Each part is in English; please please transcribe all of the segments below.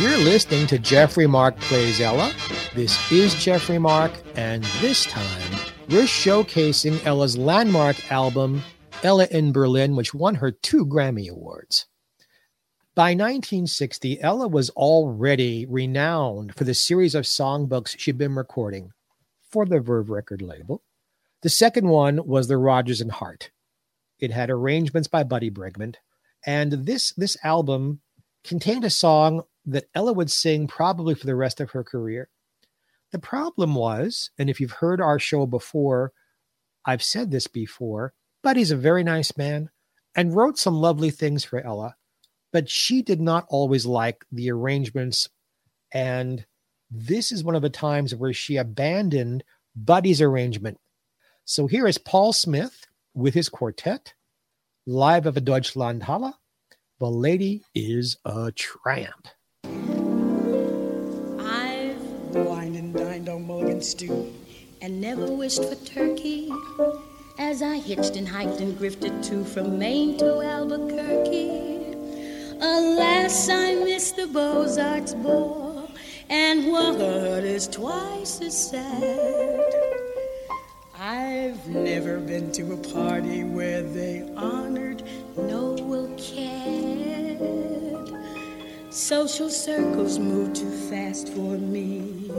You're listening to Jeffrey Mark Plays Ella. This is Jeffrey Mark, and this time we're showcasing Ella's landmark album, Ella in Berlin, which won her two Grammy Awards. By 1960, Ella was already renowned for the series of songbooks she'd been recording for the Verve record label. The second one was the Rodgers and Hart. It had arrangements by Buddy Bregman, and this this album contained a song that Ella would sing probably for the rest of her career. The problem was, and if you've heard our show before, I've said this before, Buddy's a very nice man and wrote some lovely things for Ella, but she did not always like the arrangements. And this is one of the times where she abandoned Buddy's arrangement. So here is Paul Smith with his quartet, live of a Deutschlandhalle. The lady is a tramp. Wined and dined on mulligan stew, and never wished for turkey. As I hitched and hiked and grifted too from Maine to Albuquerque. Alas, I missed the Beaux-Arts ball, and what is twice as sad. I've never been to a party where they honored Noel Coward. Social circles move too fast for me.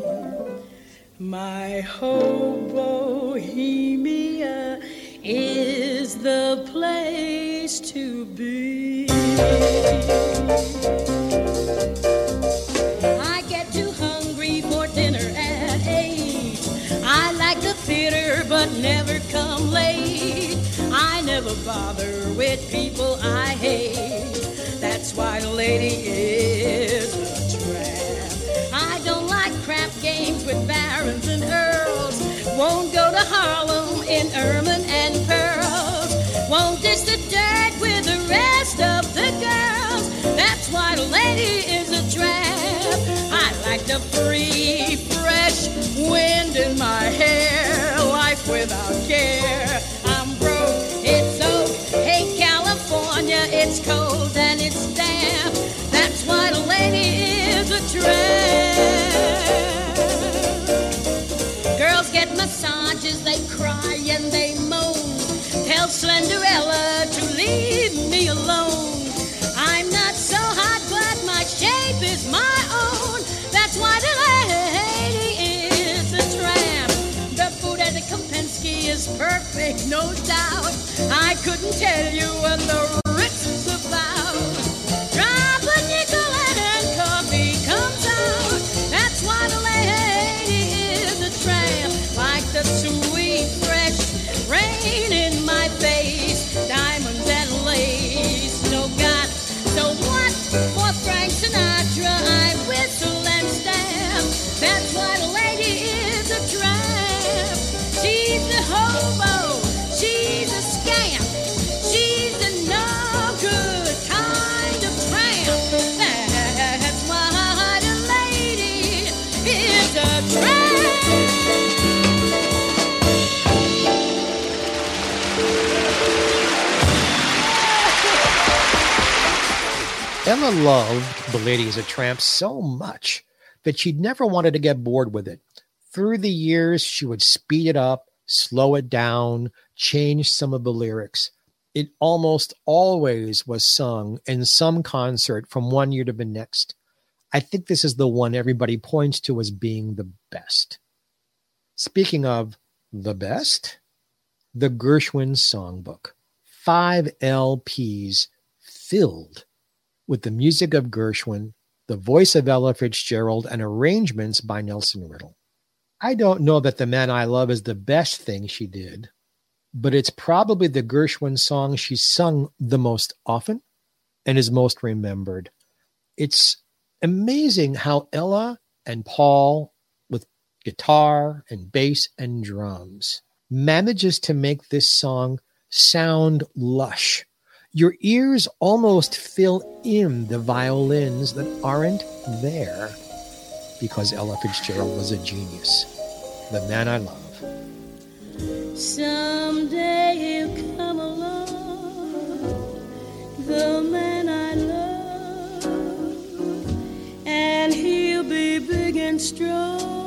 My hobohemia is the place to be. I get too hungry for dinner at eight. I like the theater but never come late. I never bother with people I hate. That's why the lady is Won't go to Harlem in ermine and pearls. Won't dish the dirt with the rest of the girls. That's why the lady is a tramp. I like the free, is perfect, no doubt. I couldn't tell you what the Ella loved The Lady is a Tramp so much that she'd never wanted to get bored with it. Through the years, she would speed it up, slow it down, change some of the lyrics. It almost always was sung in some concert from one year to the next. I think this is the one everybody points to as being the best. Speaking of the best, the Gershwin Songbook. Five LPs filled with the music of Gershwin, the voice of Ella Fitzgerald, and arrangements by Nelson Riddle. I don't know that The Man I Love is the best thing she did, but it's probably the Gershwin song she's sung the most often and is most remembered. It's amazing how Ella and Paul, with guitar and bass and drums, manages to make this song sound lush. Your ears almost fill in the violins that aren't there because Ella Fitzgerald was a genius. The man I love. Someday he'll come along, the man I love, and he'll be big and strong,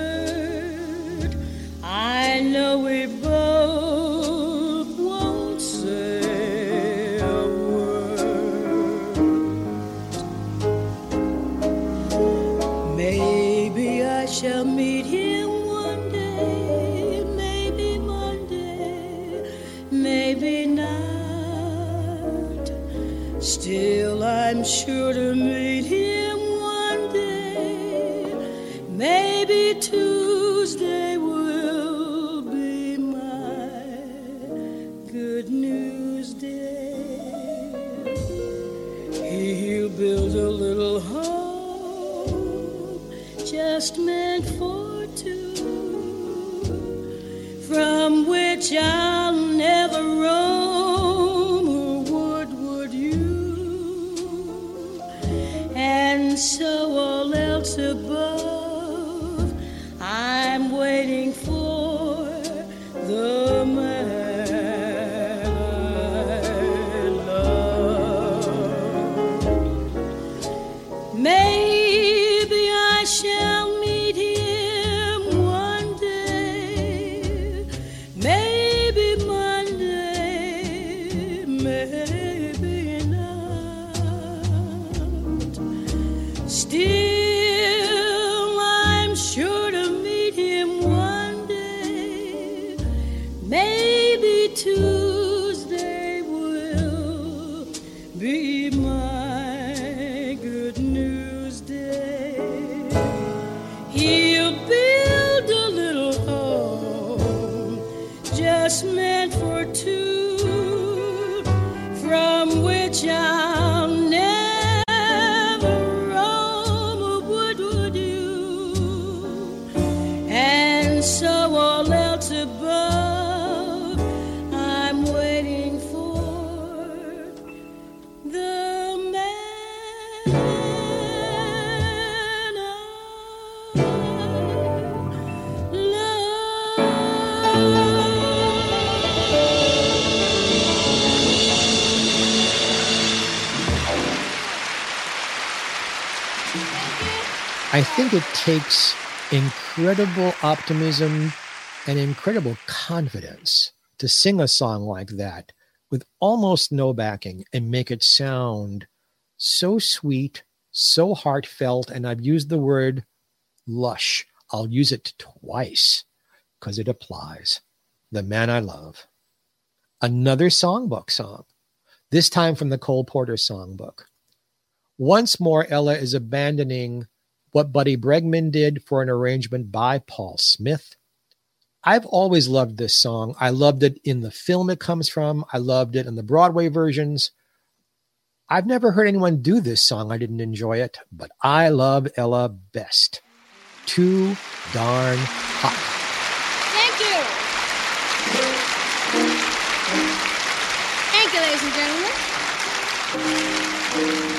meet him one day, maybe Tuesday will be my good news day. He'll build a little home just meant for two, from which I'll waiting for Maybe think it takes incredible optimism and incredible confidence to sing a song like that with almost no backing and make it sound so sweet, so heartfelt. And I've used the word lush. I'll use it twice because it applies. The Man I Love. Another songbook song, this time from the Cole Porter songbook. Once more, Ella is abandoning what Buddy Bregman did for an arrangement by Paul Smith. I've always loved this song. I loved it in the film it comes from. I loved it in the Broadway versions. I've never heard anyone do this song. I didn't enjoy it, but I love Ella best. Too darn hot. Thank you.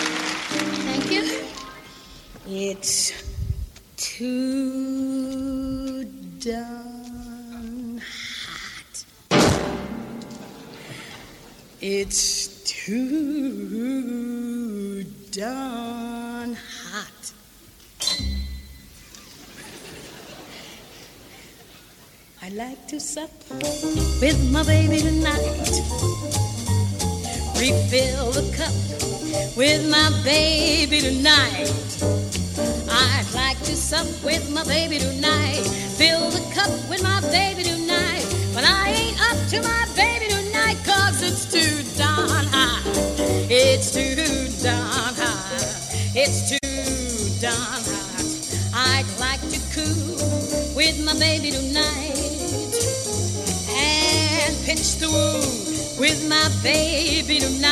Thank It's too darn hot. It's too darn hot. I like to sup with my baby tonight. Refill the cup with my baby tonight. I'd like to sup with my baby tonight. Fill the cup with my baby tonight. But I ain't up to my baby tonight, cause it's too darn hot. It's too darn hot. It's too darn hot. I'd like to coo with my baby tonight. And pitch the woo with my baby tonight.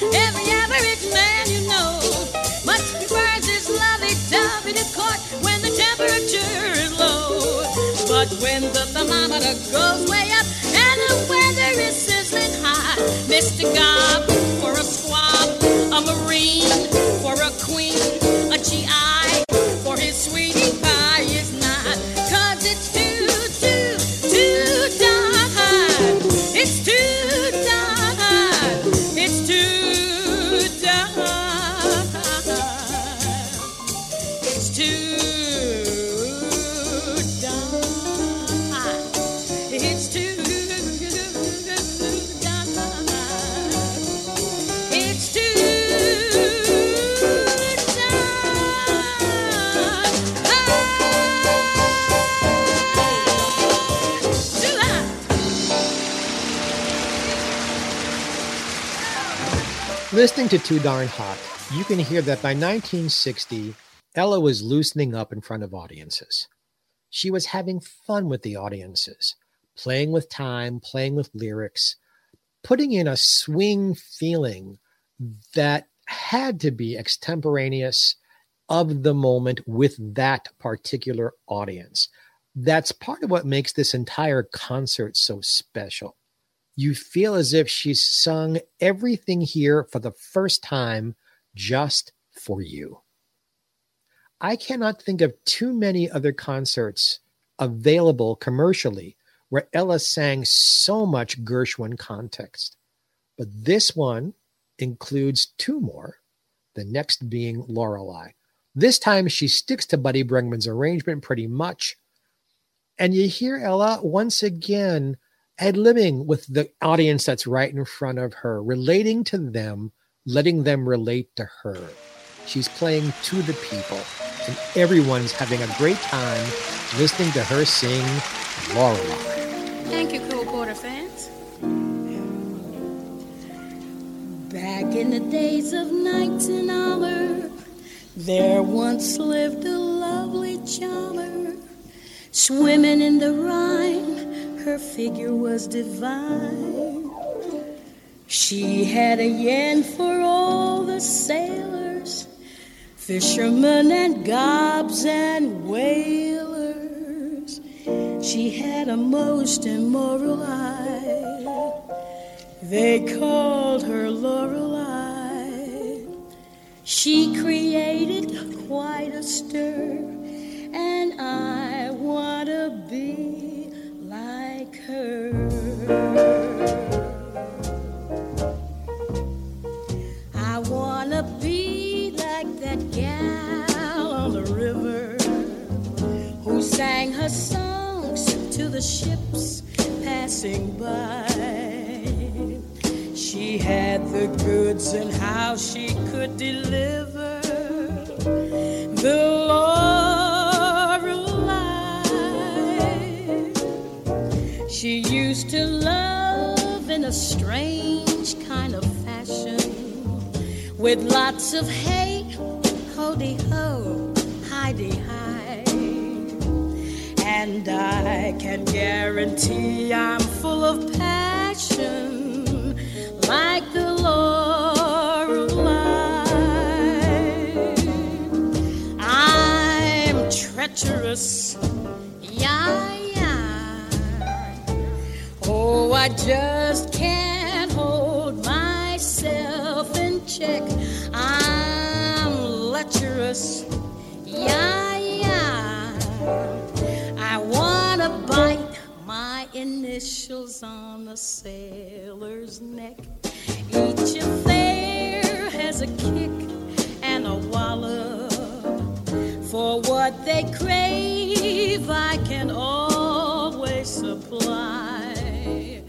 Every average man you know lovey-dovey to court when the temperature is low. But when the thermometer goes way up and the weather is sizzling hot, Mr. Gob Listening to Too Darn Hot, you can hear that by 1960, Ella was loosening up in front of audiences. She was having fun with the audiences, playing with time, playing with lyrics, putting in a swing feeling that had to be extemporaneous of the moment with that particular audience. That's part of what makes this entire concert so special. You feel as if she's sung everything here for the first time just for you. I cannot think of too many other concerts available commercially where Ella sang so much Gershwin context. But this one includes two more, the next being Lorelei. This time she sticks to Buddy Bregman's arrangement pretty much. And you hear Ella once again ad libbing with the audience that's right in front of her, relating to them, letting them relate to her. She's playing to the people, and everyone's having a great time listening to her sing Lorelei. Thank you, Cole Porter fans. Back in the days of Knights and Holler, there once lived a lovely charmer. Swimming in the Rhine, her figure was divine. She had a yen for all the sailors, fishermen and gobs and whalers. She had a most immoral eye. They called her Lorelei. She created quite a stir, and I want to be like her. The ships passing by. She had the goods and how she could deliver the Lorelei. She used to love in a strange kind of fashion with lots of hate, ho-de ho, hi-de hi. And I can guarantee I'm full of passion like the Lorelei. lecherous. Yeah, yeah. Oh, I just can't hold myself in check. I'm lecherous. Yeah. Bite my initials on a sailor's neck. Each affair has a kick and a wallop. For what they crave, I can always supply.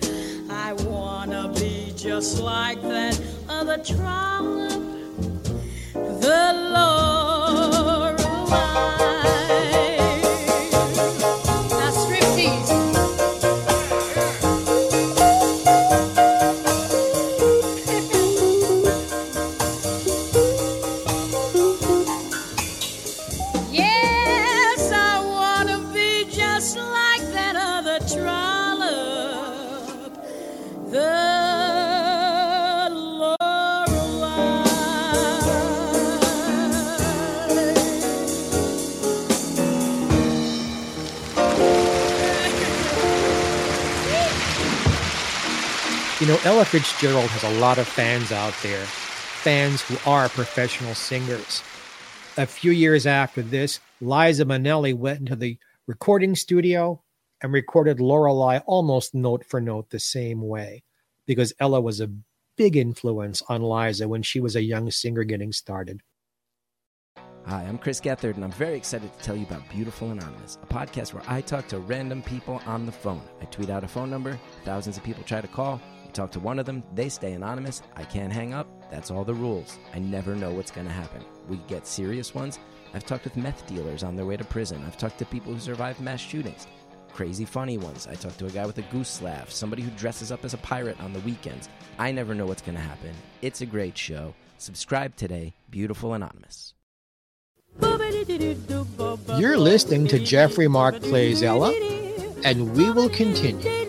I wanna be just like that other trollop, know, Ella Fitzgerald has a lot of fans out there, fans who are professional singers. A few years after this, Liza Minnelli went into the recording studio and recorded Lorelei almost note for note the same way because Ella was a big influence on Liza when she was a young singer getting started. Hi, I'm Chris Gethard, and I'm very excited to tell you about Beautiful Anonymous, a podcast where I talk to random people on the phone. I tweet out a phone number, thousands of people try to call. You talk to one of them, they stay anonymous. I can't hang up. That's all the rules. I never know what's going to happen. We get serious ones. I've talked with meth dealers on their way to prison. I've talked to people who survived mass shootings. Crazy funny ones. I talked to a guy with a goose laugh, somebody who dresses up as a pirate on the weekends. I never know what's going to happen. It's a great show. Subscribe today, Beautiful Anonymous. You're listening to Jeffrey Mark Plays Ella, and we will continue.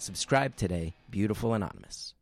Subscribe today, Beautiful Anonymous.